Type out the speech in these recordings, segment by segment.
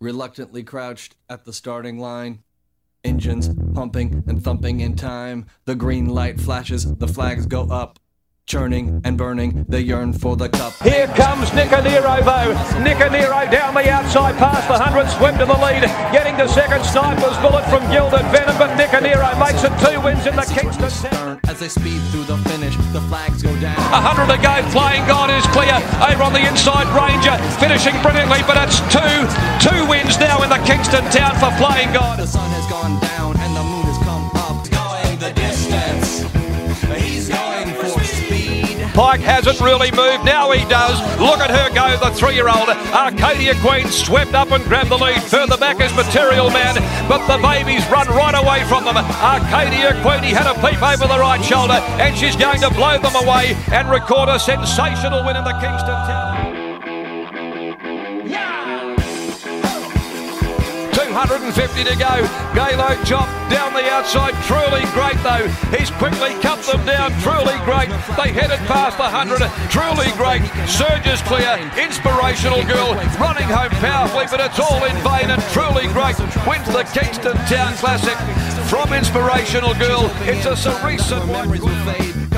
reluctantly crouched at the starting line. Engines pumping and thumping in time. The green light flashes, the flags go up. Churning and burning, they yearn for the cup. Here comes though. Nicanero down the outside past the 100, swim to the lead. Getting the second, Sniper's Bullet from Gilded Venom, but Nicanero makes it two wins in the Kingston as they speed through the finish, the flags go down. A hundred to go, Flying God is clear. Over on the inside, Ranger finishing brilliantly, but it's two, two wins now in the Kingston town for Flying God. The sun has gone down and the moon has come up. Going the distance. He's speed. Pike hasn't really moved. Now he does. Look at her go, the three-year-old. Arcadia Queen swept up and grabbed the lead. Further back is Material Man, but the babies run right away from them. Arcadia Queen, he had a peep over the right shoulder, and she's going to blow them away and record a sensational win in the Kingston Town. 250 to go. Galo chop down the outside. Truly great though. He's quickly cut them down. Truly great. They headed past the 100. Truly great. Surges clear. Inspirational girl. Running home powerfully, but it's all in vain and truly great. Wins the Kingston Town Classic. From Inspirational Girl, it's a Cerisa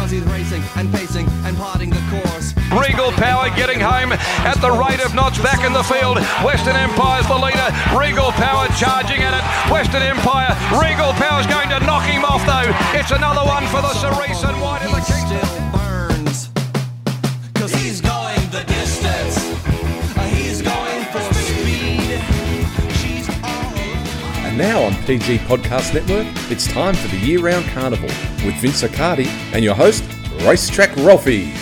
Memories will fade, cause he's racing and pacing and plotting the course. Regal Power getting home at the rate of knots back in the field. Western Empire's the leader. Regal Power charging at it. Western Empire. Regal Power's going to knock him off though. It's another one for the Cerise and White in the Kingston. And now on PG Podcast Network, it's time for the year round carnival with Vince Accardi and your host, Racetrack Ralphie.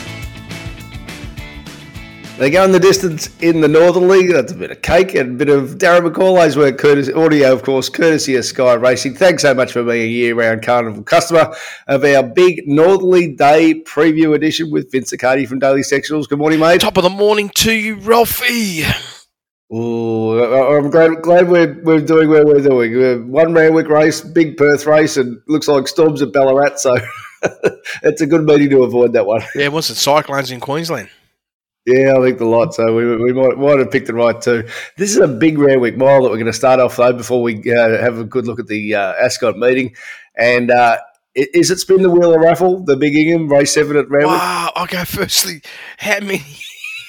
They go in the distance in the Northern League. That's a bit of cake and a bit of Darren McAullay's work, courtesy, audio, of course, courtesy of Sky Racing. Thanks so much for being a year-round carnival customer of our big Northerly Day preview edition with Vince Accardi from Daily Sectionals. Good morning, mate. Top of the morning to you, Ralphie. Ooh, I- I'm glad, glad we're, we're doing where we're doing. We're one Randwick race, big Perth race, and looks like storms at Ballarat. So it's a good meeting to avoid that one. Yeah, what's it? Cyclones in Queensland. Yeah, I think the lot. So we, we might, might have picked the right two. This is a big Randwick mile that we're going to start off though before we uh, have a good look at the uh, Ascot meeting. And uh, is it spin the wheel of raffle, the Big Ingham race seven at Randwick? Wow. I'll firstly. How many?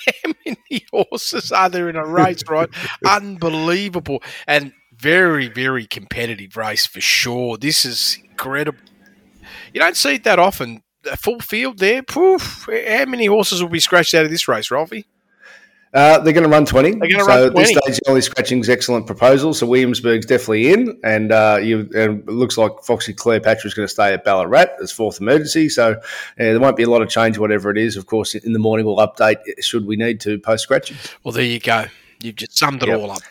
How many horses are there in a race? Right, unbelievable and very, very competitive race for sure. This is incredible. You don't see it that often. A full field there. Poof. How many horses will be scratched out of this race, Ralphie? Uh, they're going to run 20. They're gonna so run at this 20. stage, Only Scratching's excellent proposal. So Williamsburg's definitely in. And, uh, you, and it looks like Foxy Cleopatra's going to stay at Ballarat as fourth emergency. So uh, there won't be a lot of change, whatever it is. Of course, in the morning, we'll update should we need to post scratching. Well, there you go. You've just summed it Yep. all up.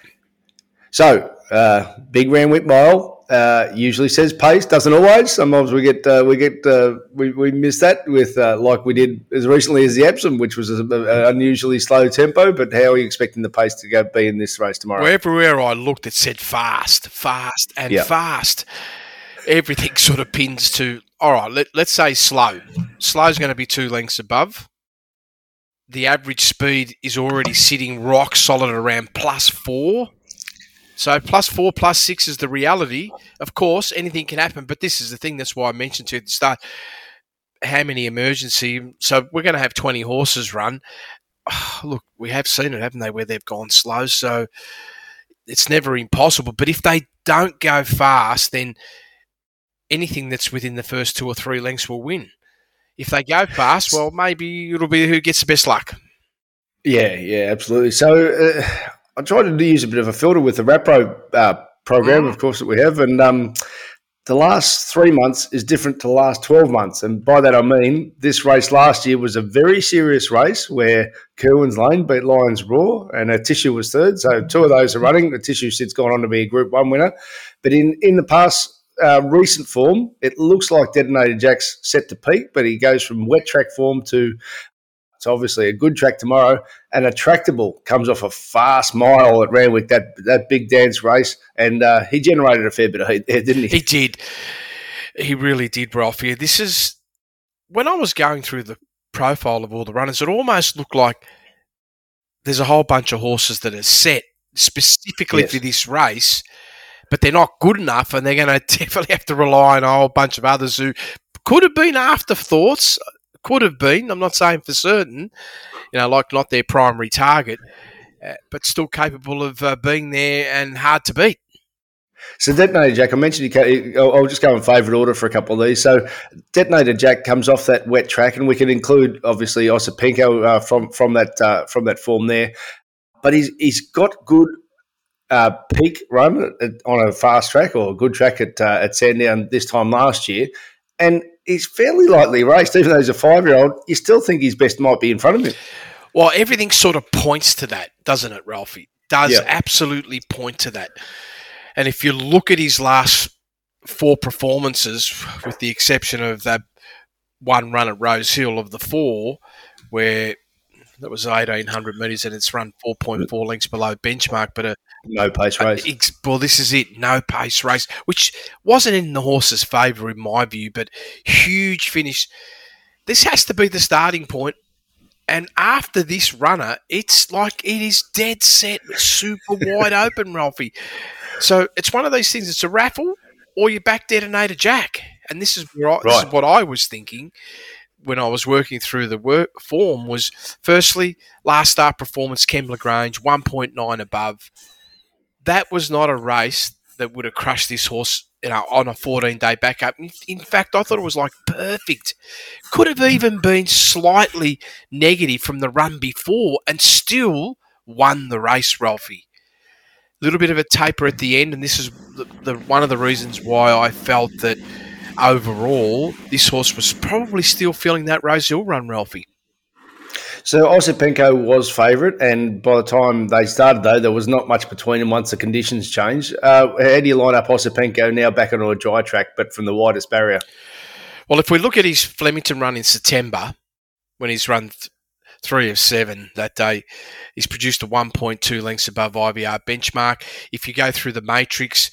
So, uh, big Randwick mile uh, usually says pace, doesn't always. Sometimes we get uh, we get uh, we, we miss that with uh, like we did as recently as the Epsom, which was an unusually slow tempo. But how are you expecting the pace to go be in this race tomorrow? Well, everywhere I looked, it said fast, fast, and Yeah. fast. Everything sort of pins to, all right, let, let's say slow. Slow is going to be two lengths above. The average speed is already sitting rock solid around plus four. So plus four, plus six is the reality. Of course, anything can happen, but this is the thing. That's why I mentioned to the start how many emergency. So we're going to have 20 horses run. Look, we have seen it, haven't they, where they've gone slow. So it's never impossible. But if they don't go fast, then anything that's within the first two or three lengths will win. If they go fast, well, maybe it'll be who gets the best luck. Yeah, yeah, absolutely. So uh, I tried to use a bit of a filter with the Rapro uh, program, of course, that we have, and um, the last three months is different to the last twelve months, and by that I mean this race last year was a very serious race where Kerwin's Lane beat Lions Roar, and Atishu was third. So two of those are running. The Tissue since gone on to be a Group One winner, but in in the past. Uh, recent form, it looks like Detonator Jack's set to peak, but he goes from wet track form to it's obviously a good track tomorrow. And a tractable comes off a fast mile at Randwick, that that big dance race, and uh, he generated a fair bit of heat there, didn't he? He did. He really did, Ralph. Yeah, this is when I was going through the profile of all the runners, it almost looked like there's a whole bunch of horses that are set specifically Yes. for this race, but they're not good enough, and they're going to definitely have to rely on a whole bunch of others who could have been afterthoughts. Could have been. I'm not saying for certain. You know, like not their primary target, uh, but still capable of uh, being there and hard to beat. So Detonator Jack, I mentioned you. I'll just go in favourite order for a couple of these. So Detonator Jack comes off that wet track, and we can include obviously Osipenko uh, from from that uh, from that form there. But he's he's got good uh, peak run on a fast track or a good track at uh, at Sandown this time last year, and he's fairly lightly raced. Even though he's a five year old, you still think his best might be in front of him. Well, everything sort of points to that, doesn't it, Ralphie? Does Yeah. absolutely point to that. And if you look at his last four performances, with the exception of that one run at Rosehill of the four, where that was 1800 metres and it's run 4.4 lengths below benchmark, but a, No pace uh, race. Ex- well, this is it. No pace race, which wasn't in the horse's favour in my view, but huge finish. This has to be the starting point. And after this runner, it's like it is dead set, super wide open, Ralphie. So it's one of those things. It's a raffle, or you back detonator Jack. And this is where I, this is what I was thinking when I was working through the work form. Was firstly last start performance, Kembla Grange, one point nine above that was not a race that would have crushed this horse you know, on a 14 day backup. In, fact, I thought it was like perfect. Could have even been slightly negative from the run before and still won the race, Ralphie. A little bit of a taper at the end, and this is the, the, one of the reasons why I felt that overall this horse was probably still feeling that Rosehill run, Ralphie. So Osipenko was favourite, and by the time they started, though, there was not much between them once the conditions changed. Uh, how do you line up Osipenko now back onto a dry track, but from the widest barrier? Well, if we look at his Flemington run in September, when he's run th- three of seven that day, he's produced a 1.2 lengths above IVR benchmark. If you go through the matrix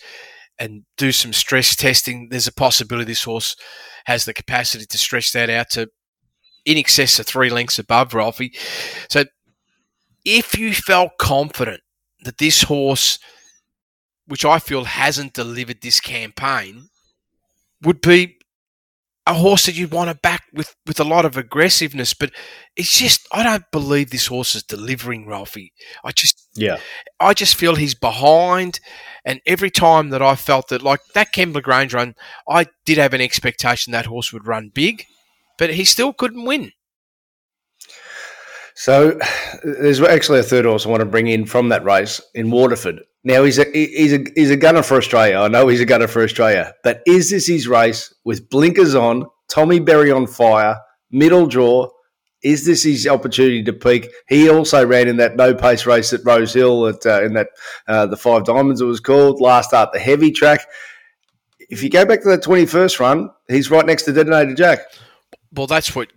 and do some stress testing, there's a possibility this horse has the capacity to stretch that out to in excess of three lengths above Ralphie. So if you felt confident that this horse, which I feel hasn't delivered this campaign, would be a horse that you'd want to back with, with a lot of aggressiveness, but it's just I don't believe this horse is delivering, Ralphie. I just Yeah. I just feel he's behind, and every time that I felt that like that Kembla Grange run, I did have an expectation that horse would run big, but he still couldn't win. So there's actually a third horse I want to bring in from that race in Waterford. Now he's a he's a he's a gunner for Australia. I know he's a gunner for Australia, but is this his race with blinkers on, Tommy Berry on fire, middle draw? Is this his opportunity to peak? He also ran in that no pace race at Rosehill at uh, in that uh, the Five Diamonds it was called last start the heavy track. If you go back to the twenty first run, he's right next to Detonator Jack. Well, that's what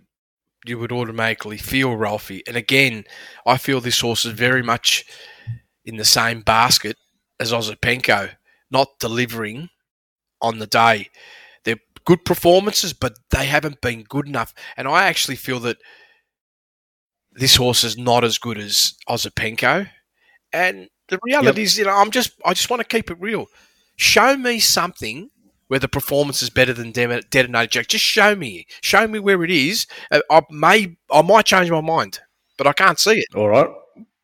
you would automatically feel, Ralphie. And again, I feel this horse is very much in the same basket as Osipenko, not delivering on the day. They're good performances, but they haven't been good enough. And I actually feel that this horse is not as good as Osipenko. And the reality is, you know, I'm just I just want to keep it real. Show me something where the performance is better than Detonator Jack. Just show me, show me where it is. Uh, I may, I might change my mind, but I can't see it. All right.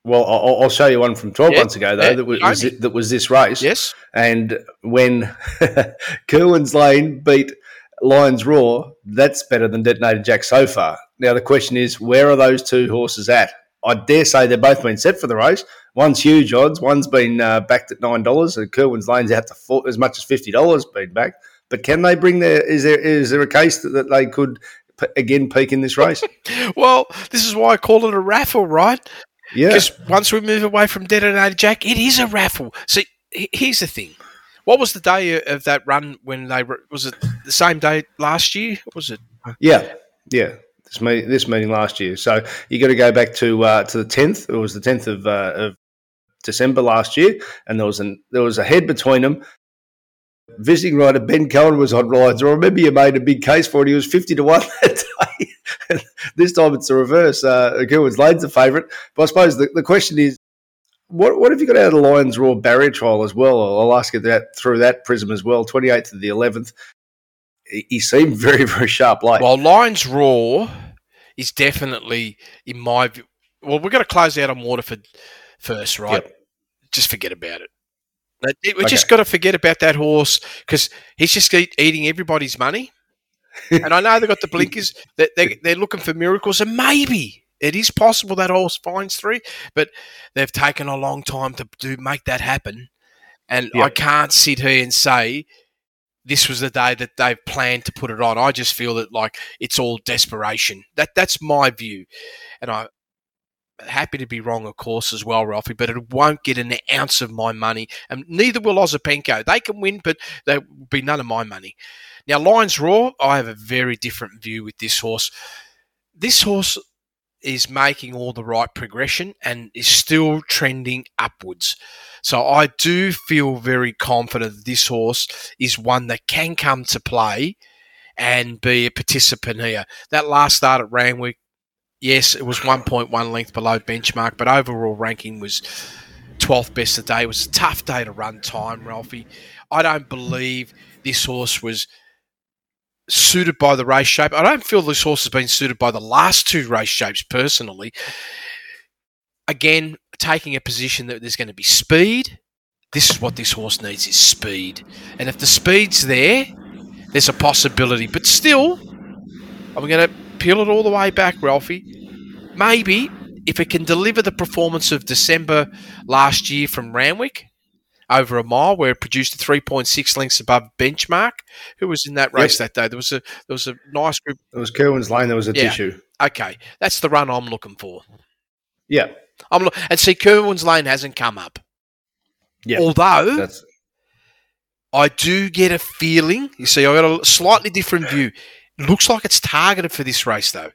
Well, I'll, I'll show you one from twelve Yeah, months ago though yeah, that was, was that was this race. Yes, And when Kerwin's Lane beat Lions Roar, that's better than Detonator Jack so far. Now the question is, where are those two horses at? I dare say they've both been set for the race. One's huge odds. One's been uh, backed at nine dollars, and Kerwin's Lane's out to four, as much as fifty dollars been backed. But can they bring their? Is there is there a case that, that they could p- again peak in this race? Well, this is why I call it a raffle, right? Yeah. Because once we move away from Detonator Jack, it is a raffle. See, here's the thing. What was the day of that run when they were, was it the same day last year? Was it? Yeah, yeah. This meeting, this meeting last year. So you got to go back to uh, to the tenth. It was the tenth of, uh, of December last year, and there was an there was a head between them. Visiting writer Ben Cohen was on rides. I remember you made a big case for it. He was fifty to one that day. This time it's the reverse. Uh, Gilman's Lane's the favourite. But I suppose the, the question is, what what have you got out of the Lions Roar barrier trial as well? I'll ask you that through that prism as well. Twenty eighth to the eleventh. He, seemed very very sharp late. Well, Lions Roar is definitely in my view. Well, we're going to close out on Waterford first, right? Yep. Just forget about it. Like, We Okay. just got to forget about that horse because he's just eat, eating everybody's money. and I know they've got the blinkers. That they, they're looking for miracles, and maybe it is possible that horse finds three, but they've taken a long time to do make that happen. And I can't sit here and say this was the day that they've planned to put it on. I just feel that like it's all desperation. That that's my view, and I happy to be wrong, of course, as well, Ralphie. But it won't get an ounce of my money, and neither will Osipenko. They can win, but there will be none of my money. Now, Lions Roar, I have a very different view with this horse. This horse is making all the right progression and is still trending upwards. So I do feel very confident this horse is one that can come to play and be a participant here. That last start at Randwick, yes, it was 1.1 length below benchmark, but overall ranking was 12th best of the day. It was a tough day to run time, Ralphie. I don't believe this horse was suited by the race shape. I don't feel this horse has been suited by the last two race shapes personally. Again, taking a position that there's going to be speed. This is what this horse needs is speed. And if the speed's there, there's a possibility. But still, I'm going to peel it all the way back, Ralphie. Maybe if it can deliver the performance of December last year from Randwick over a mile, where it produced a 3.6 lengths above benchmark. Who was in that race that day? There was a there was a nice group. it was Kerwin's Lane. There was a Yeah. tissue. Okay, that's the run I'm looking for. Yeah, I'm lo- and see Kerwin's Lane hasn't come up. yeah. Although That's I do get a feeling. You see, I got a slightly different view. Looks like it's targeted for this race, though.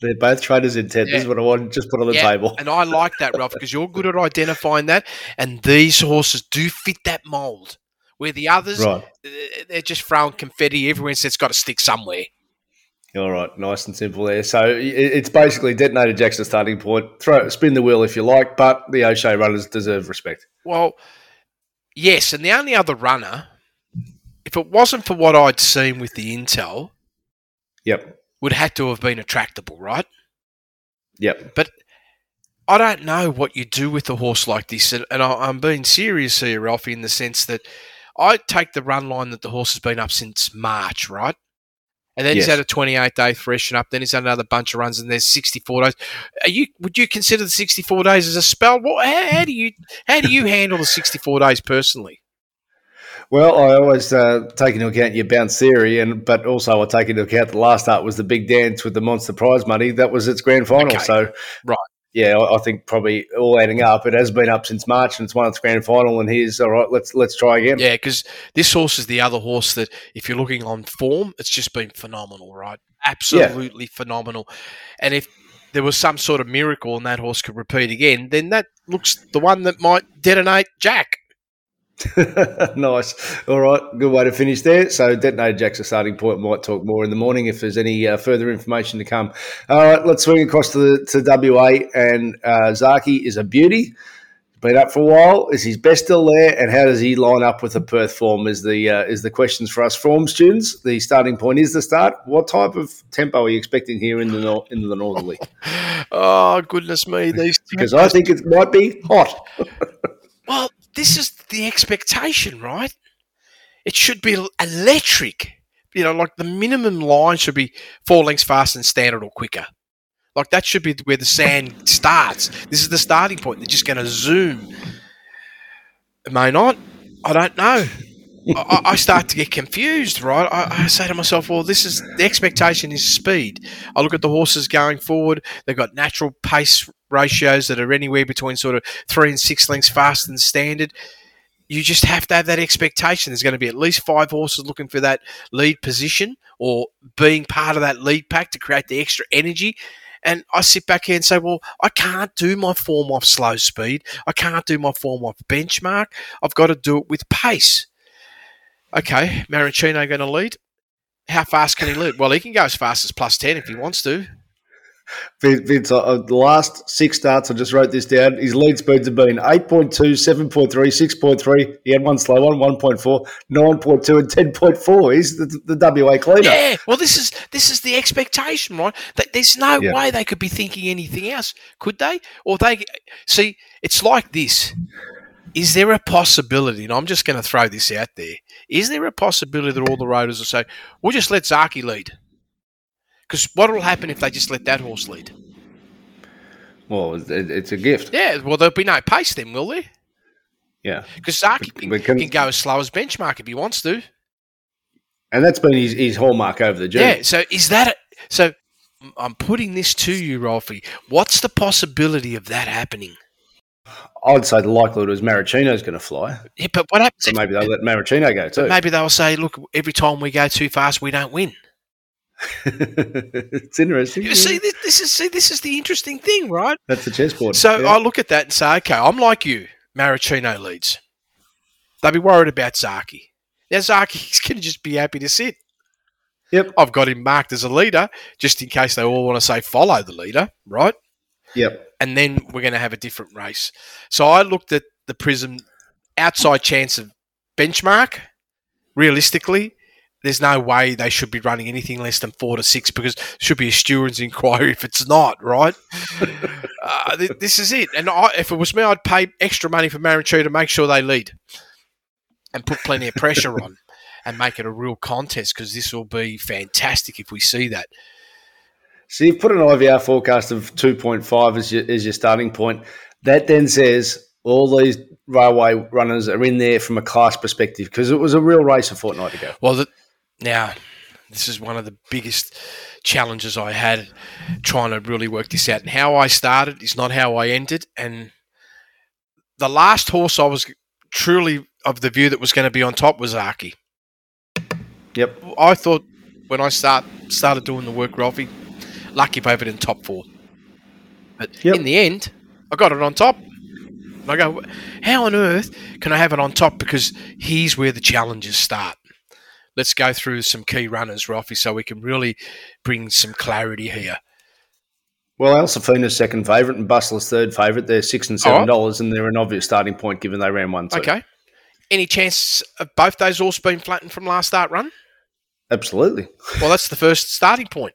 They're both traders' intent. This is what I want just put on the Yeah, table. And I like that, Ralph, because you're good at identifying that. And these horses do fit that mould. Where the others, Right. uh, they're just throwing confetti everywhere, so it's got to stick somewhere. All right, nice and simple there. So it's basically detonator Jackson starting point. Throw spin the wheel if you like, but the O'Shea runners deserve respect. Well, yes, and the only other runner, if it wasn't for what I'd seen with the intel, Yep, would have to have been attractable, right? yep. But I don't know what you do with a horse like this, and, and I, I'm being serious here, Ralphie, in the sense that I take the run line that the horse has been up since March, right? And then he's had a 28 day freshen up. Then he's had another bunch of runs, and there's 64 days. Are you? Would you consider the 64 days as a spell? What, how, how do you how do you handle the 64 days personally? Well, I always uh, take into account your bounce theory, and but also I take into account the last start was the big dance with the monster prize money. That was its grand final. Okay. So, Right. Yeah, I I think probably all adding up, it has been up since March, and it's won its grand final. And here's all right. Let's let's try again. Yeah, because this horse is the other horse that, if you're looking on form, it's just been phenomenal, right? Absolutely phenomenal. And if there was some sort of miracle and that horse could repeat again, then that looks the one that might detonate Jack. nice. All right. Good way to finish there. So, Detonator Jack's a starting point. Might talk more in the morning if there's any uh, further information to come. All right. Let's swing across to, the, to WA. And uh, Zaki is a beauty. Been up for a while. Is his best still there? And how does he line up with the Perth form? Is the uh, is the questions for us form students? The starting point is the start. What type of tempo are you expecting here in the nor- in the Northerly? Oh, goodness me. These Because I think it might be hot. Well, this is the expectation, right? It should be electric. You know, like the minimum line should be four lengths faster than standard or quicker. Like that should be where the sand starts. This is the starting point. They're just going to zoom. It may not. I don't know. I, I start to get confused, right? I, I say to myself, well, this is the expectation is speed. I look at the horses going forward. They've got natural pace ratios that are anywhere between sort of three and six lengths faster than standard. You just have to have that expectation. There's going to be at least five horses looking for that lead position or being part of that lead pack to create the extra energy. And I sit back here and say, well, I can't do my form off slow speed. I can't do my form off benchmark. I've got to do it with pace. Okay, Maranchino going to lead. How fast can he lead? Well, he can go as fast as plus 10 if he wants to. Vince, uh, the last six starts, I just wrote this down. His lead speeds have been 8.2, 7.3, 6.3. He had one slow one, 1.4, 9.2, and 10.4. He's the, the WA cleaner. Yeah, well, this is this is the expectation, right? That there's no Yeah. way they could be thinking anything else, could they? Or they see, it's like this. Is there a possibility? And I'm just going to throw this out there. Is there a possibility that all the riders will say, "We'll just let Zaki lead"? Because what will happen if they just let that horse lead? Well, it's a gift. Yeah, well, there'll be no pace then, will there? Yeah. Because Zaki can, can- can go as slow as benchmark if he wants to. And that's been his, his hallmark over the journey. Yeah. So is that a, so? I'm putting this to you, Ralphie. What's the possibility of that happening? I'd say the likelihood is Maricino's going to fly. Yeah, but what happens? So maybe they'll let Maricino go too. maybe they'll say, "Look, every time we go too fast, we don't win." it's interesting. You see, this, this is see, this is the interesting thing, right? That's the chessboard. So Yeah. I look at that and say, "Okay, I'm like you. Maricino leads. They'll be worried about Zaki. Now Zaki's going to just be happy to sit. Yep. I've got him marked as a leader, just in case they all want to say follow the leader, right? Yep. and then we're going to have a different race. So I looked at the Prism outside chance of benchmark. Realistically, there's no way they should be running anything less than four to six because it should be a steward's inquiry if it's not right. uh, th- this is it. And I, if it was me, I'd pay extra money for Maranchu to make sure they lead and put plenty of pressure on and make it a real contest because this will be fantastic if we see that. So you've put an IVR forecast of 2.5 as your, as your starting point. That then says all these railway runners are in there from a class perspective because it was a real race a fortnight ago. Well, the, now this is one of the biggest challenges I had trying to really work this out. And how I started is not how I ended. And the last horse I was truly of the view that was going to be on top was Zaki. Yep. I thought when I start started doing the work, Ralphie, lucky if I have it in top four. But Yep. in the end, I got it on top. And I go, how on earth can I have it on top? Because here's where the challenges start. Let's go through some key runners, Ralphie, so we can really bring some clarity here. Well, Al Safina's second favourite and Bustler's third favourite. They're six and seven right. dollars, and they're an obvious starting point given they ran one. Two. Okay. Any chance of both those horses being flattened from last start run? absolutely. Well, that's the first starting point.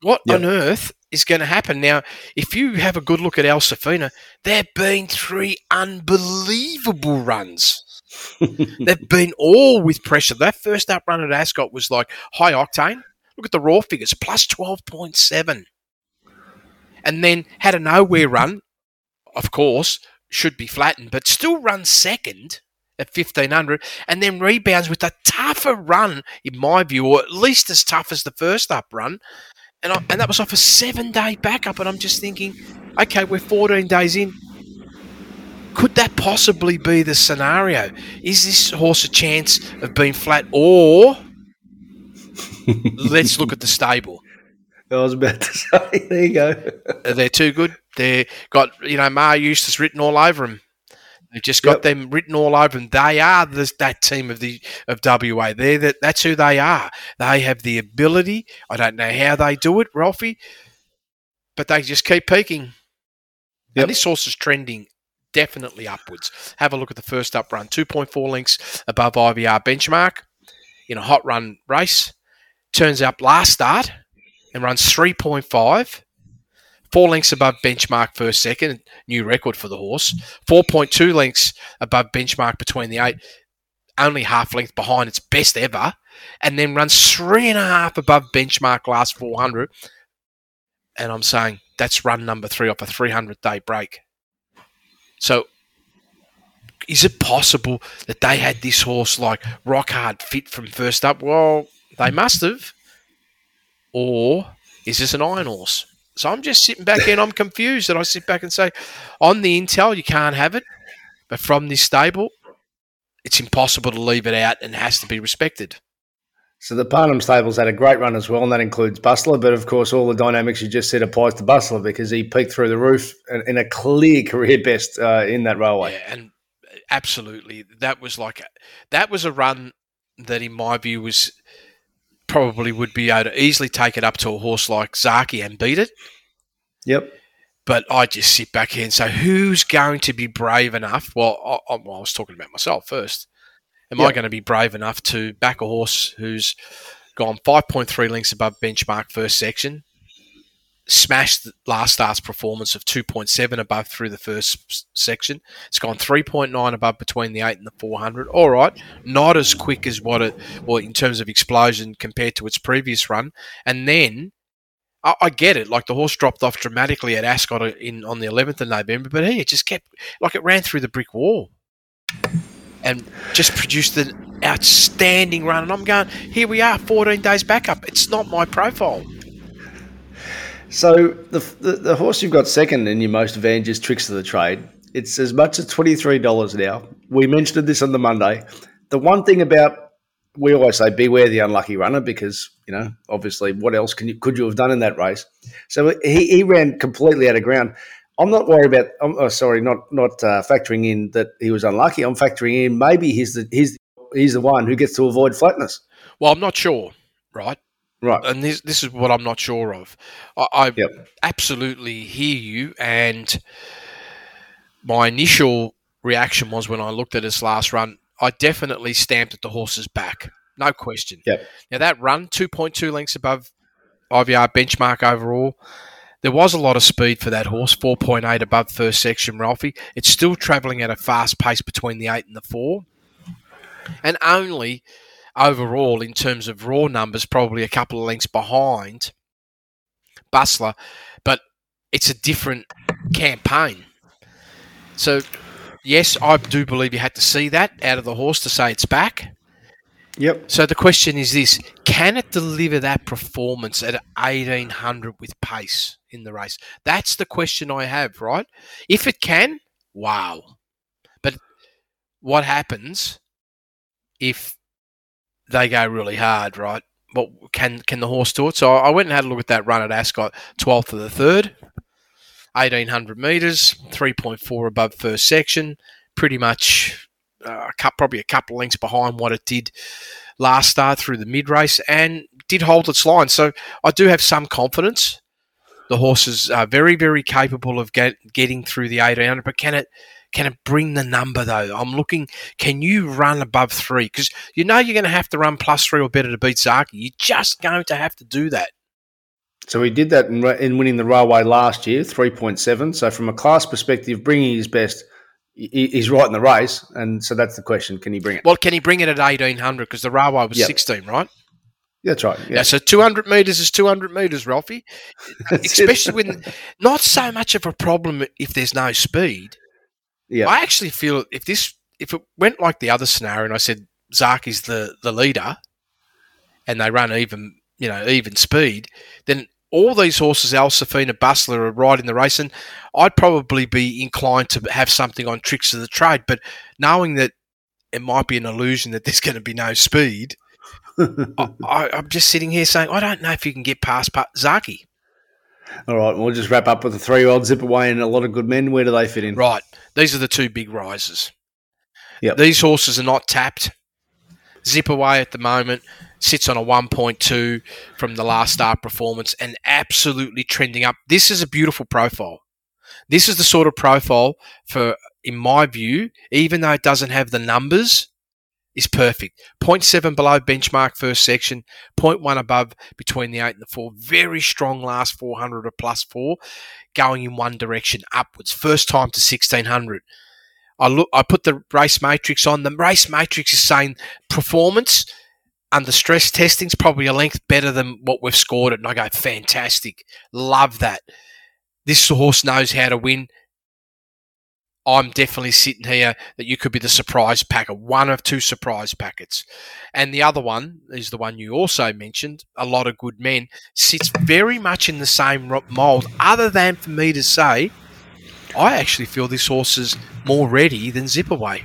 What Yep. on earth is going to happen now? If you have a good look at Al Safina, there have been three unbelievable runs. They've been all with pressure. That first up run at Ascot was like high octane. Look at the raw figures, plus twelve point seven, and then had a nowhere run. Of course, should be flattened, but still runs second at 1500 and then rebounds with a tougher run in my view or at least as tough as the first up run and, I, and that was off a seven day backup and i'm just thinking okay we're 14 days in could that possibly be the scenario is this horse a chance of being flat or let's look at the stable I was about to say. There you go. they're too good. They're got you know Maher Eustace written all over them. They've just got Yep. them written all over them. They are this, that team of the of WA. They're that, that's who they are. They have the ability. I don't know how they do it, Ralphie, but they just keep peaking. Yep. And this horse is trending definitely upwards. Have a look at the first up run, two point four lengths above IVR benchmark in a hot run race. Turns up last start and runs three point five four lengths above benchmark first second, new record for the horse. 4.2 lengths above benchmark between the eight, only half length behind its best ever, and then runs three and a half above benchmark last 400. And I'm saying that's run number three off a 300 day break. So, is it possible that they had this horse like rock hard fit from first up? Well, they must have. Or is this an iron horse? So I'm just sitting back and I'm confused. And I sit back and say, on the intel, you can't have it. But from this stable, it's impossible to leave it out and has to be respected. So the Parnham Stables had a great run as well, and that includes Bustler. But of course, all the dynamics you just said applies to Bustler because he peaked through the roof in, a clear career best uh, in that railway. Yeah, and absolutely, that was like a, that was a run that, in my view, was probably would be able to easily take it up to a horse like Zaki and beat it. Yep. But I just sit back here and say, who's going to be brave enough? Well, I, I, well, I was talking about myself first. Am I going to be brave enough to back a horse who's gone 5.3 lengths above benchmark first section, smashed the last start's performance of 2.7 above through the first section. It's gone 3.9 above between the 8 and the 400. All right, not as quick as what it, well, in terms of explosion compared to its previous run. And then I, I get it, like the horse dropped off dramatically at Ascot in on the 11th of November, but hey, it just kept, like it ran through the brick wall and just produced an outstanding run. And I'm going, here we are, 14 days back up. It's not my profile. So the, the the horse you've got second in your most advantageous tricks of the trade, it's as much as twenty three dollars now. We mentioned this on the Monday. The one thing about we always say beware the unlucky runner because you know obviously what else can you could you have done in that race? So he, he ran completely out of ground. I'm not worried about. I'm oh, sorry, not not uh, factoring in that he was unlucky. I'm factoring in maybe he's the he's he's the one who gets to avoid flatness. Well, I'm not sure, right? Right. And this this is what I'm not sure of. I, I Yep. absolutely hear you, and my initial reaction was when I looked at his last run, I definitely stamped at the horse's back, no question. Yep. Now that run, 2.2 lengths above IVR benchmark overall. There was a lot of speed for that horse, 4.8 above first section, Ralphie. It's still travelling at a fast pace between the 8 and the 4. And only overall, in terms of raw numbers, probably a couple of lengths behind Bustler. But it's a different campaign. So, yes, I do believe you had to see that out of the horse to say it's back. Yep. So the question is this: Can it deliver that performance at eighteen hundred with pace in the race? That's the question I have. Right? If it can, wow. But what happens if they go really hard? Right? What can can the horse do it? So I went and had a look at that run at Ascot, twelfth of the third, eighteen hundred meters, three point four above first section, pretty much uh, probably a couple of lengths behind what it did last start through the mid race and did hold its line. So I do have some confidence. The horse is uh, very, very capable of get, getting through the 1800, but can it can it bring the number though? I'm looking. Can you run above three? Because you know you're going to have to run plus three or better to beat Zaki. You're just going to have to do that. So he did that in, in winning the railway last year, three point seven. So from a class perspective, bringing his best, he- he's right in the race, and so that's the question: Can he bring it? Well, can he bring it at 1800? Because the railway was Yep. 16, right? That's right. Yeah. Yeah. so 200 meters is 200 meters, Ralphie. Especially when not so much of a problem if there's no speed. yeah. I actually feel if this if it went like the other scenario and I said Zark is the the leader and they run even you know even speed, then all these horses, Al Safina, Bustler, are right in the race, and I'd probably be inclined to have something on tricks of the trade. But knowing that it might be an illusion that there's going to be no speed, I, I'm just sitting here saying I don't know if you can get past pa- Zaki. All right. We'll just wrap up with the three-year-old zip away and a lot of good men. Where do they fit in? Right. These are the two big rises. Yep. These horses are not tapped. Zip away at the moment sits on a 1.2 from the last start performance and absolutely trending up. This is a beautiful profile. This is the sort of profile for, in my view, even though it doesn't have the numbers, is perfect. 0.7 below benchmark first section, 0.1 above between the 8 and the 4. Very strong last 400 or plus 4, going in one direction upwards. First time to 1600. I look. I put the race matrix on. The race matrix is saying performance under stress testing is probably a length better than what we've scored it. And I go, fantastic, love that. This horse knows how to win. I'm definitely sitting here that you could be the surprise packer, one of two surprise packets. And the other one is the one you also mentioned, a lot of good men, sits very much in the same mould, other than for me to say, I actually feel this horse is more ready than Zipaway.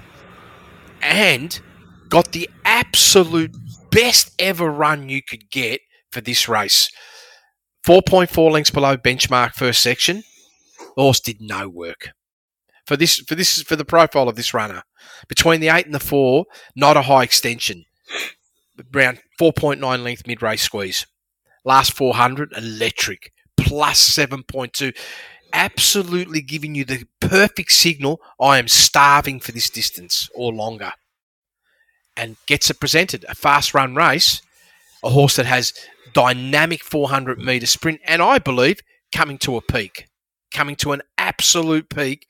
And got the absolute best ever run you could get for this race. 4.4 lengths below benchmark first section. The horse did no work. For this for this for the profile of this runner. Between the eight and the four, not a high extension. Around 4.9 length mid race squeeze. Last 400, electric. plus 7.2. Absolutely giving you the perfect signal. I am starving for this distance or longer. And gets it presented. A fast run race, a horse that has dynamic 400 metre sprint, and I believe coming to a peak, coming to an absolute peak.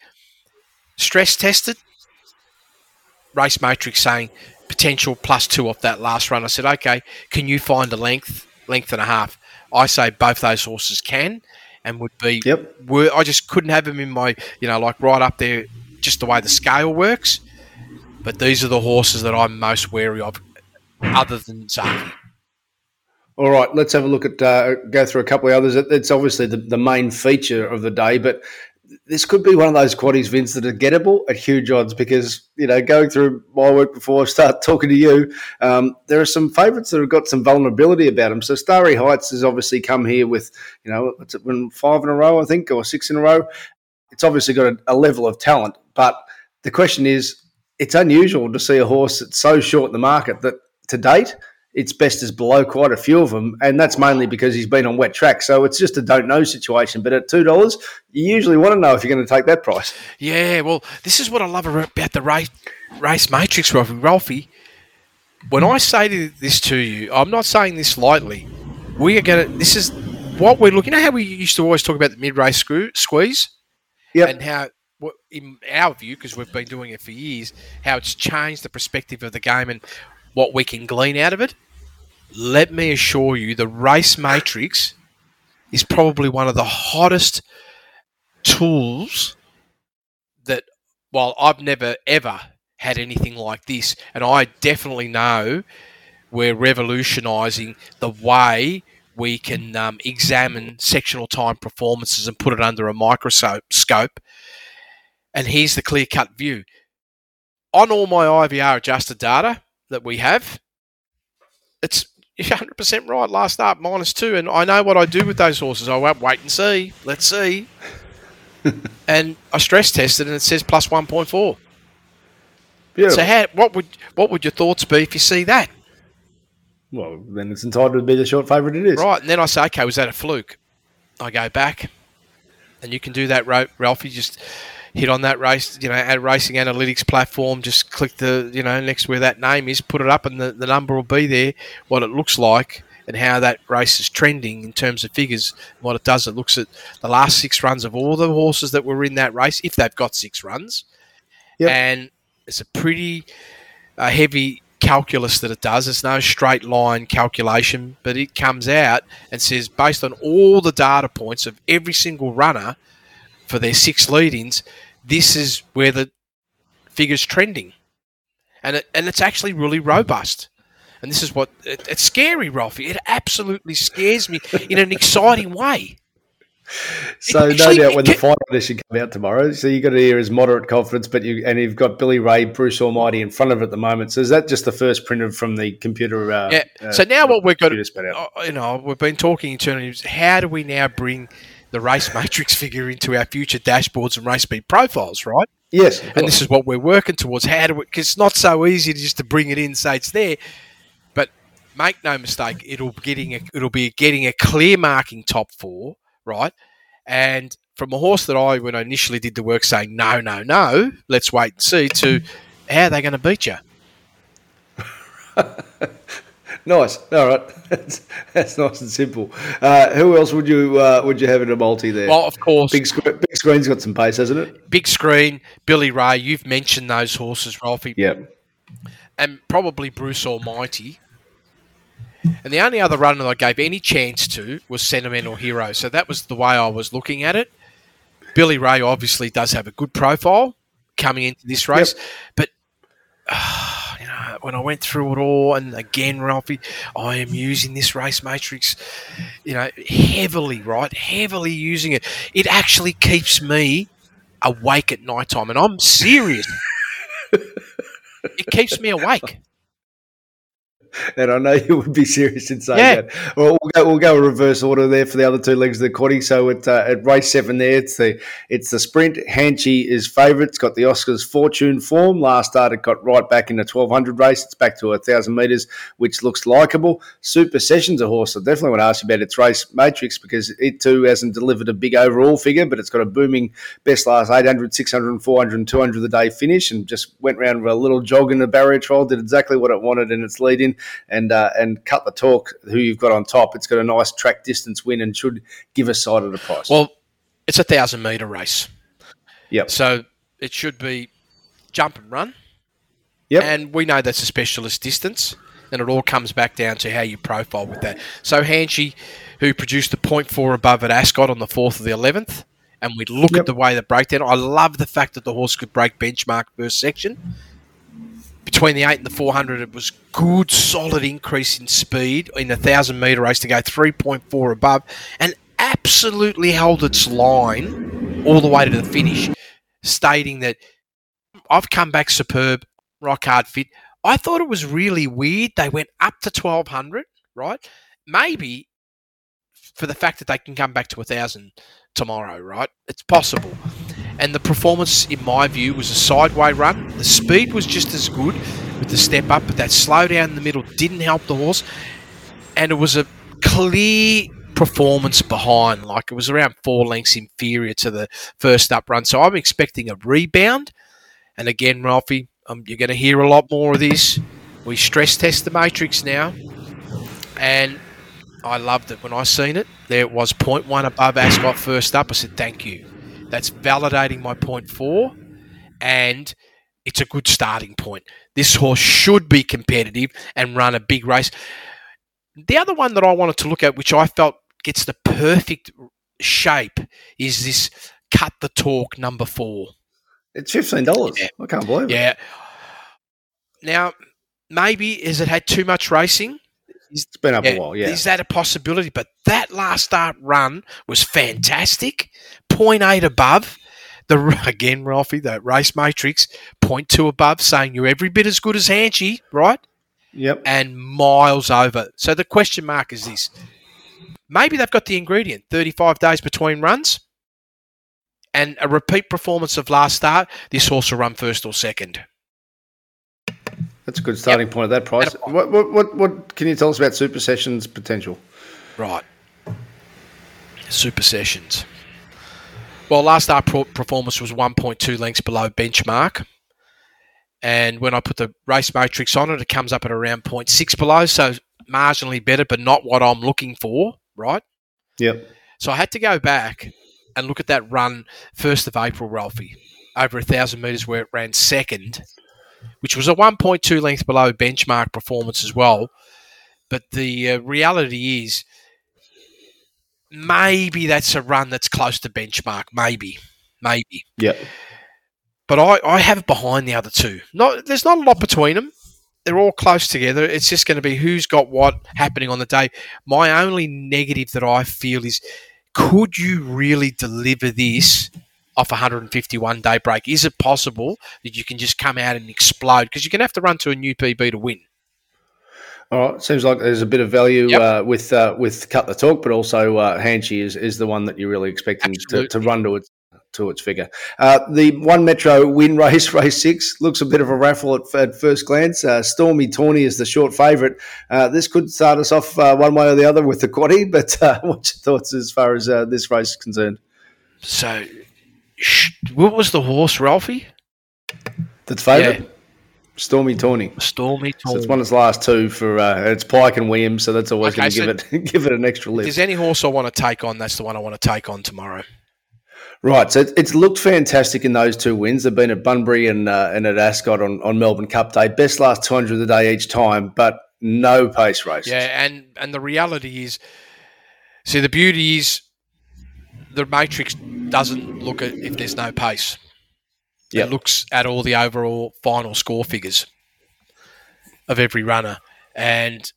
Stress tested, race matrix saying potential plus two off that last run. I said, okay, can you find a length, length and a half? I say both those horses can and would be. Yep. Were, I just couldn't have them in my, you know, like right up there, just the way the scale works. But these are the horses that I'm most wary of, other than Zaki. All right, let's have a look at uh, go through a couple of others. It's obviously the, the main feature of the day, but this could be one of those quaddies, Vince, that are gettable at huge odds because, you know, going through my work before I start talking to you, um, there are some favourites that have got some vulnerability about them. So Starry Heights has obviously come here with, you know, it's been five in a row, I think, or six in a row. It's obviously got a, a level of talent, but the question is, it's unusual to see a horse that's so short in the market that to date – its best is below quite a few of them, and that's mainly because he's been on wet track. So it's just a don't know situation. But at two dollars, you usually want to know if you're going to take that price. Yeah, well, this is what I love about the race race matrix, Ralphie. Ralphie, when I say this to you, I'm not saying this lightly. We are going to. This is what we're looking. You know how we used to always talk about the mid race squeeze, yeah, and how in our view, because we've been doing it for years, how it's changed the perspective of the game and what we can glean out of it let me assure you, the race matrix is probably one of the hottest tools that, while I've never ever had anything like this, and I definitely know we're revolutionising the way we can um, examine sectional time performances and put it under a microscope. And here's the clear cut view. On all my IVR adjusted data that we have, it's you're 100% right. Last start, minus two. And I know what I do with those horses. I won't wait and see. Let's see. and I stress tested and it says plus 1.4. Yeah. So how, what would what would your thoughts be if you see that? Well, then it's entitled to be the short favourite it is. Right, and then I say, okay, was that a fluke? I go back, and you can do that, Ralphie. Just hit on that race, you know, at racing analytics platform, just click the, you know, next where that name is, put it up, and the, the number will be there, what it looks like, and how that race is trending in terms of figures. What it does, it looks at the last six runs of all the horses that were in that race, if they've got six runs. Yep. And it's a pretty uh, heavy calculus that it does. It's no straight line calculation, but it comes out and says, based on all the data points of every single runner for their six lead ins, this is where the figure's trending. And, it, and it's actually really robust. And this is what it, it's scary, Ralphie. It absolutely scares me in an exciting way. So actually, no doubt when the final edition come out tomorrow, so you've got to hear his moderate confidence, but you and you've got Billy Ray, Bruce Almighty in front of it at the moment. So is that just the first printed from the computer? Uh, yeah. Uh, so now what we're going to, uh, you know, we've been talking internally. How do we now bring the race matrix figure into our future dashboards and race speed profiles, right? Yes. And this is what we're working towards. How do we, because it's not so easy to just to bring it in, say it's there. But make no mistake, it'll getting a, it'll be getting a clear marking top four, right? And from a horse that I, when I initially did the work, saying no, no, no, let's wait and see, to how are they going to beat you? Nice. All right. That's, that's nice and simple. Uh, who else would you uh, would you have in a multi there? Well, of course, big, sc- big screen's got some pace, hasn't it? Big screen, Billy Ray. You've mentioned those horses, Ralphie. Yep. And probably Bruce Almighty. And the only other runner I gave any chance to was Sentimental Hero. So that was the way I was looking at it. Billy Ray obviously does have a good profile coming into this race, yep. but. Uh, when I went through it all, and again, Ralphie, I am using this race matrix, you know, heavily, right? Heavily using it. It actually keeps me awake at night time, and I'm serious. it keeps me awake. and I know you would be serious in saying Yeah. that. Well, we'll go, we'll go reverse order there for the other two legs of the quaddy. So at, uh, at race seven there, it's the it's the sprint. Hanchi is favourite. It's got the Oscars fortune form. Last start, it got right back in the 1200 race. It's back to a 1,000 metres, which looks likeable. Super Sessions, a horse I definitely want to ask you about its race matrix because it too hasn't delivered a big overall figure, but it's got a booming best last 800, 600, 400, and 200 the day finish and just went round with a little jog in the barrier trial, did exactly what it wanted in its lead in and uh, and cut the talk who you've got on top. It's got a nice track distance win and should give a side of the price. Well, it's a thousand meter race, yep. so it should be jump and run. Yep. And we know that's a specialist distance, and it all comes back down to how you profile with that. So Hanchy, who produced the point four above at Ascot on the fourth of the eleventh, and we look Yep. at the way the breakdown. I love the fact that the horse could break benchmark first section. Between the eight and the four hundred, it was good, solid increase in speed in the thousand meter race to go three point four above, and absolutely held its line all the way to the finish, stating that I've come back superb, rock hard fit. I thought it was really weird. They went up to 1200, right? Maybe for the fact that they can come back to 1000 tomorrow, right? It's possible. And the performance, in my view, was a sideway run. The speed was just as good with the step up, but that slow down in the middle didn't help the horse. And it was a clear performance behind, like it was around four lengths inferior to the first up run. So I'm expecting a rebound. And again, Ralphie, um, you're going to hear a lot more of this. We stress test the matrix now, and I loved it when I seen it. There it was, point one above Ascot first up. I said, "Thank you." That's validating my point four, and it's a good starting point. This horse should be competitive and run a big race. The other one that I wanted to look at, which I felt gets the perfect shape, is this cut the talk number four. It's fifteen dollars. Yeah. I can't believe it. Yeah. Now, maybe has it had too much racing? It's been up a while. Yeah. Is that a possibility? But that last start run was fantastic. 0.8 above. The again, Ralphie, the race matrix, 0.2 above, saying you're every bit as good as Hanchy, right? Yep. And miles over. So the question mark is this. Maybe they've got the ingredient, 35 days between runs. And a repeat performance of last start, this horse will run first or second. That's a good starting point at that price. At What, what what what can you tell us about Super Sessions potential? Right. Super Sessions. Well, last our performance was 1.2 lengths below benchmark. And when I put the race matrix on it, it comes up at around 0.6 below. So marginally better, but not what I'm looking for, right? Yep. So I had to go back and look at that run 1st of April, Ralphie, over a 1,000 metres where it ran second, which was a 1.2 length below benchmark performance as well. But the uh, reality is, maybe that's a run that's close to benchmark. Maybe. Maybe. Yeah. But I, I have it behind the other two. Not, there's not a lot between them. They're all close together. It's just going to be who's got what happening on the day. My only negative that I feel is could you really deliver this off a 151 day break? Is it possible that you can just come out and explode? Because you're going to have to run to a new PB to win. All right. Seems like there's a bit of value Yep. uh, with uh, with cut the talk, but also uh, Hanchy is, is the one that you're really expecting to, to run to its to its figure. Uh, the one Metro win race, race six, looks a bit of a raffle at, at first glance. Uh, Stormy Tawny is the short favourite. Uh, this could start us off uh, one way or the other with the quaddy, but uh, what's your thoughts as far as uh, this race is concerned? So, what was the horse, Ralphie? That's favourite? Yeah. Stormy Tawny. Stormy So it's one of its last two for uh, it's Pike and Williams, so that's always Okay, going to so- give it give it an extra If lift. there's any horse I want to take on, that's the one I want to take on tomorrow. Right, so it's looked fantastic in those two wins. They've been at Bunbury and uh, and at Ascot on, on Melbourne Cup Day. Best last 200 of the day each time, but no pace race. Yeah, and and the reality is, see, the beauty is the matrix doesn't look at if there's no pace. Yep. It looks at all the overall final score figures of every runner, and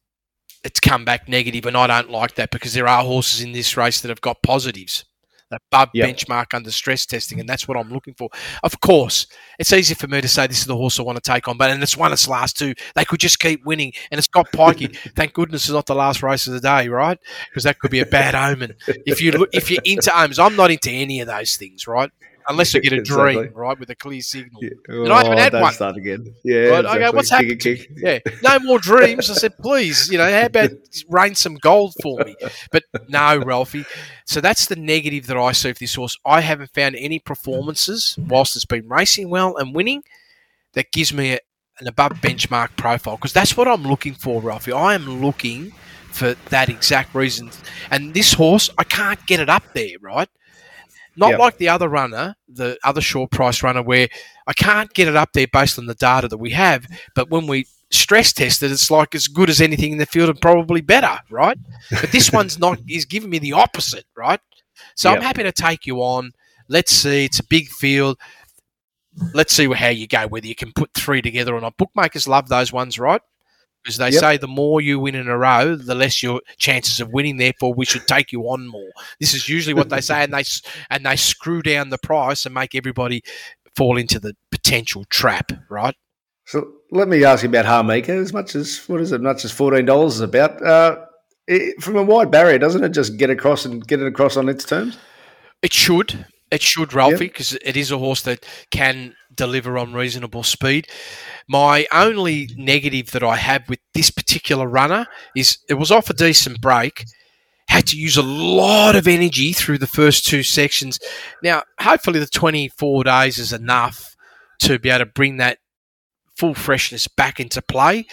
it's come back negative, and I don't like that because there are horses in this race that have got positives. Above Yep. benchmark under stress testing, and that's what I'm looking for. Of course, it's easy for me to say this is the horse I want to take on, but and it's won its last two. They could just keep winning, and it's got pikey. Thank goodness it's not the last race of the day, right? Because that could be a bad omen. If you look, if you're into omens, I'm not into any of those things, right? Unless you get a Exactly. dream, right, with a clear signal. Yeah. And I haven't oh, had don't one. start again. Yeah. Right, okay, exactly. what's Kick happened kick. Yeah, no more dreams. I said, please, you know, how about rain some gold for me? But no, Ralphie. So that's the negative that I see for this horse. I haven't found any performances whilst it's been racing well and winning that gives me a, an above benchmark profile because that's what I'm looking for, Ralphie. I am looking for that exact reason. And this horse, I can't get it up there, right? Not Yep. like the other runner, the other short price runner, where I can't get it up there based on the data that we have. But when we stress test it, it's like as good as anything in the field and probably better, right? But this one's not, is giving me the opposite, right? So I'm happy to take you on. Let's see. It's a big field. Let's see how you go, whether you can put three together or not. Bookmakers love those ones, right? Because they Yep. say the more you win in a row, the less your chances of winning. Therefore, we should take you on more. This is usually what they say, and they and they screw down the price and make everybody fall into the potential trap, right? So let me ask you about Harmika. As much as what is it? As much as fourteen dollars is about. Uh, it, from a wide barrier, doesn't it just get across and get it across on its terms? It should. It should, Ralphie, because it is a horse that can deliver on reasonable speed. My only negative that I have with this particular runner is it was off a decent break, had to use a lot of energy through the first two sections. Now, hopefully, the 24 days is enough to be able to bring that full freshness back into play.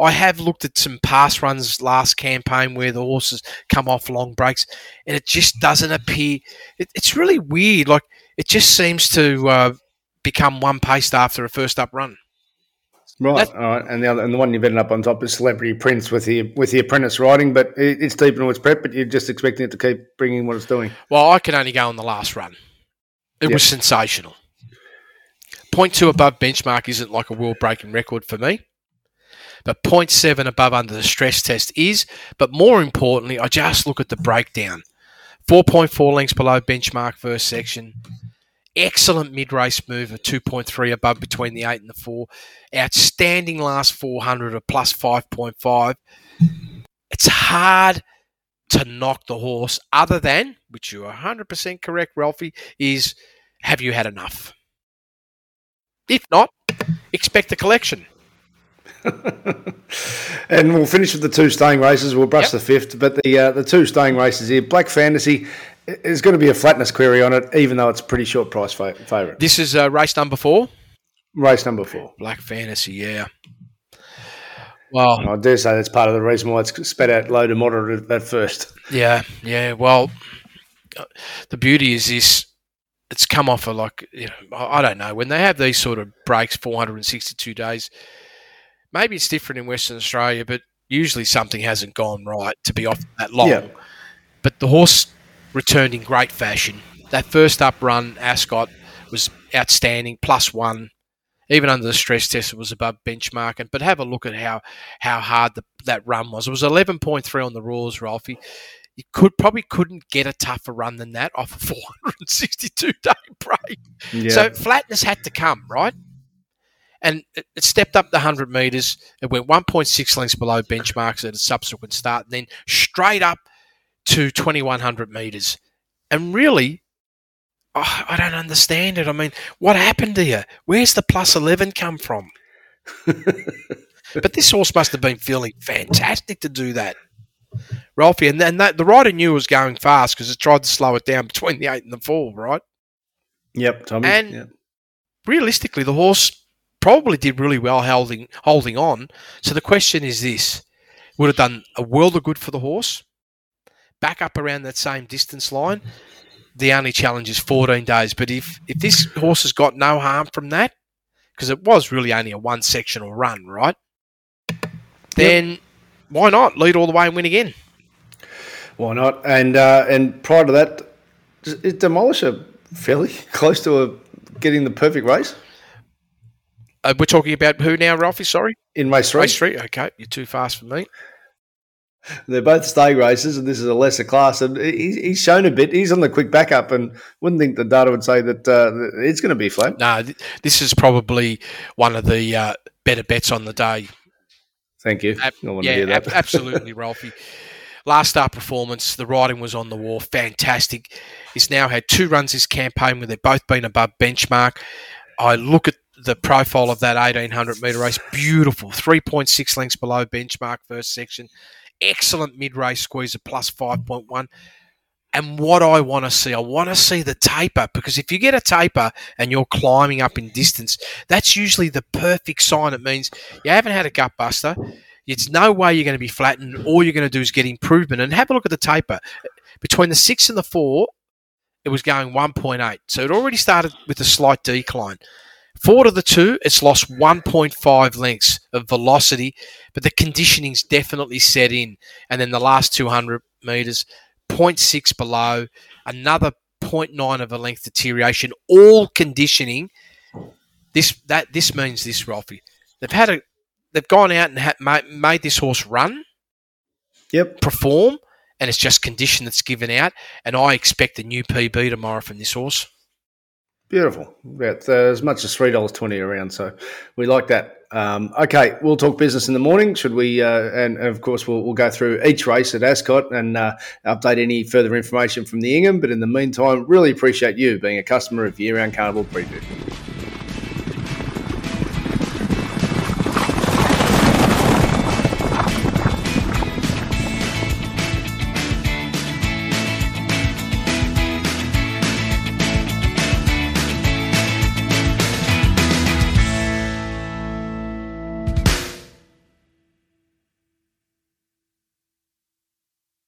I have looked at some past runs last campaign where the horses come off long breaks, and it just doesn't appear. It, it's really weird. Like it just seems to uh, become one paced after a first up run. Right, That's- all right, and the other, and the one you've ended up on top is Celebrity Prince with the with the apprentice riding, but it, it's deep into its prep, but you're just expecting it to keep bringing what it's doing. Well, I can only go on the last run. It Yep. was sensational. Point two above benchmark isn't like a world breaking record for me. But point seven above under the stress test is. But more importantly, I just look at the breakdown. 4.4 lengths below benchmark first section. Excellent mid race move of 2.3 above between the 8 and the 4. Outstanding last 400 of plus 5.5. It's hard to knock the horse, other than, which you're 100% correct, Ralphie, is have you had enough? If not, expect a collection. and we'll finish with the two staying races. We'll brush Yep. the fifth, but the uh, the two staying races here, Black Fantasy, is going to be a flatness query on it, even though it's a pretty short price fa- favourite. This is uh, race number four, Race number four. Black Fantasy, yeah. Well, And I dare say that's part of the reason why it's spat out low to moderate at, first. yeah, yeah. Well, uh, the beauty is this. It's come off of like you know I I don't know when they have these sort of breaks, 462 days. Maybe it's different in Western Australia, but usually something hasn't gone right to be off that long. Yeah. But the horse returned in great fashion. That first up run, Ascot was outstanding, plus one. Even under the stress test, it was above benchmark. And but have a look at how how hard the, that run was. It was eleven point three on the rules, Ralphie. You could probably couldn't get a tougher run than that off a 462 day break. Yeah. So flatness had to come, right? And it, it stepped up the 100 metres. It went 1.6 lengths below benchmarks at a subsequent start, and then straight up to 2100 metres. And really, oh, I don't understand it. I mean, what happened to you? Where's the plus 11 come from? but this horse must have been feeling fantastic to do that. Ralphie, and then that, the rider knew it was going fast because it tried to slow it down between the eight and the four, right? yep, Tommy. and- yep. realistically, the horse probably did really well holding holding on. So the question is this: Would have done a world of good for the horse? Back up around that same distance line. The only challenge is 14 days. But if if this horse has got no harm from that, because it was really only a one sectional run, right? Then why not lead all the way and win again? Why not? And uh, and prior to that, is Demolisher fairly close to a, getting the perfect race Uh, we're talking about who now, Ralphie? Sorry, in race three? race three. Okay, you're too fast for me. They're both staying races, and this is a lesser class. And he's shown a bit. He's on the quick backup, and wouldn't think the data would say that uh, it's going to be flat. No, this is probably one of the uh, better bets on the day. Thank you. Ab- yeah, ab- absolutely, Ralphie. Last start performance, the riding was on the wall. Fantastic. He's now had two runs this campaign where they've both been above benchmark. I look at the profile of that 1800 metre race. Beautiful. 3.6 lengths below benchmark first section. Excellent mid race squeeze of plus 5.1. And what I want to see, I want to see the taper because if you get a taper and you're climbing up in distance, that's usually the perfect sign. It means you haven't had a gut buster. It's no way you're going to be flattened. All you're going to do is get improvement. And have a look at the taper. Between the six and the four, it was going 1.8. So it already started with a slight decline. Four to the two, it's lost 1.5 lengths of velocity, but the conditioning's definitely set in. And then the last 200 metres, 0.6 below, another 0.9 of a length deterioration, all conditioning. This that this means this, Ralphie. They've had a they've gone out and ha- made this horse run, yep, perform, and it's just condition that's given out. And I expect a new PB tomorrow from this horse. Beautiful. About uh, as much as three dollars twenty around, so we like that. Um, okay, we'll talk business in the morning. Should we? Uh, and, and, of course, we'll, we'll, go through each race at Ascot and uh, update any further information from the Ingham. But in the meantime, really appreciate you being a customer of Year Round Carnival Preview.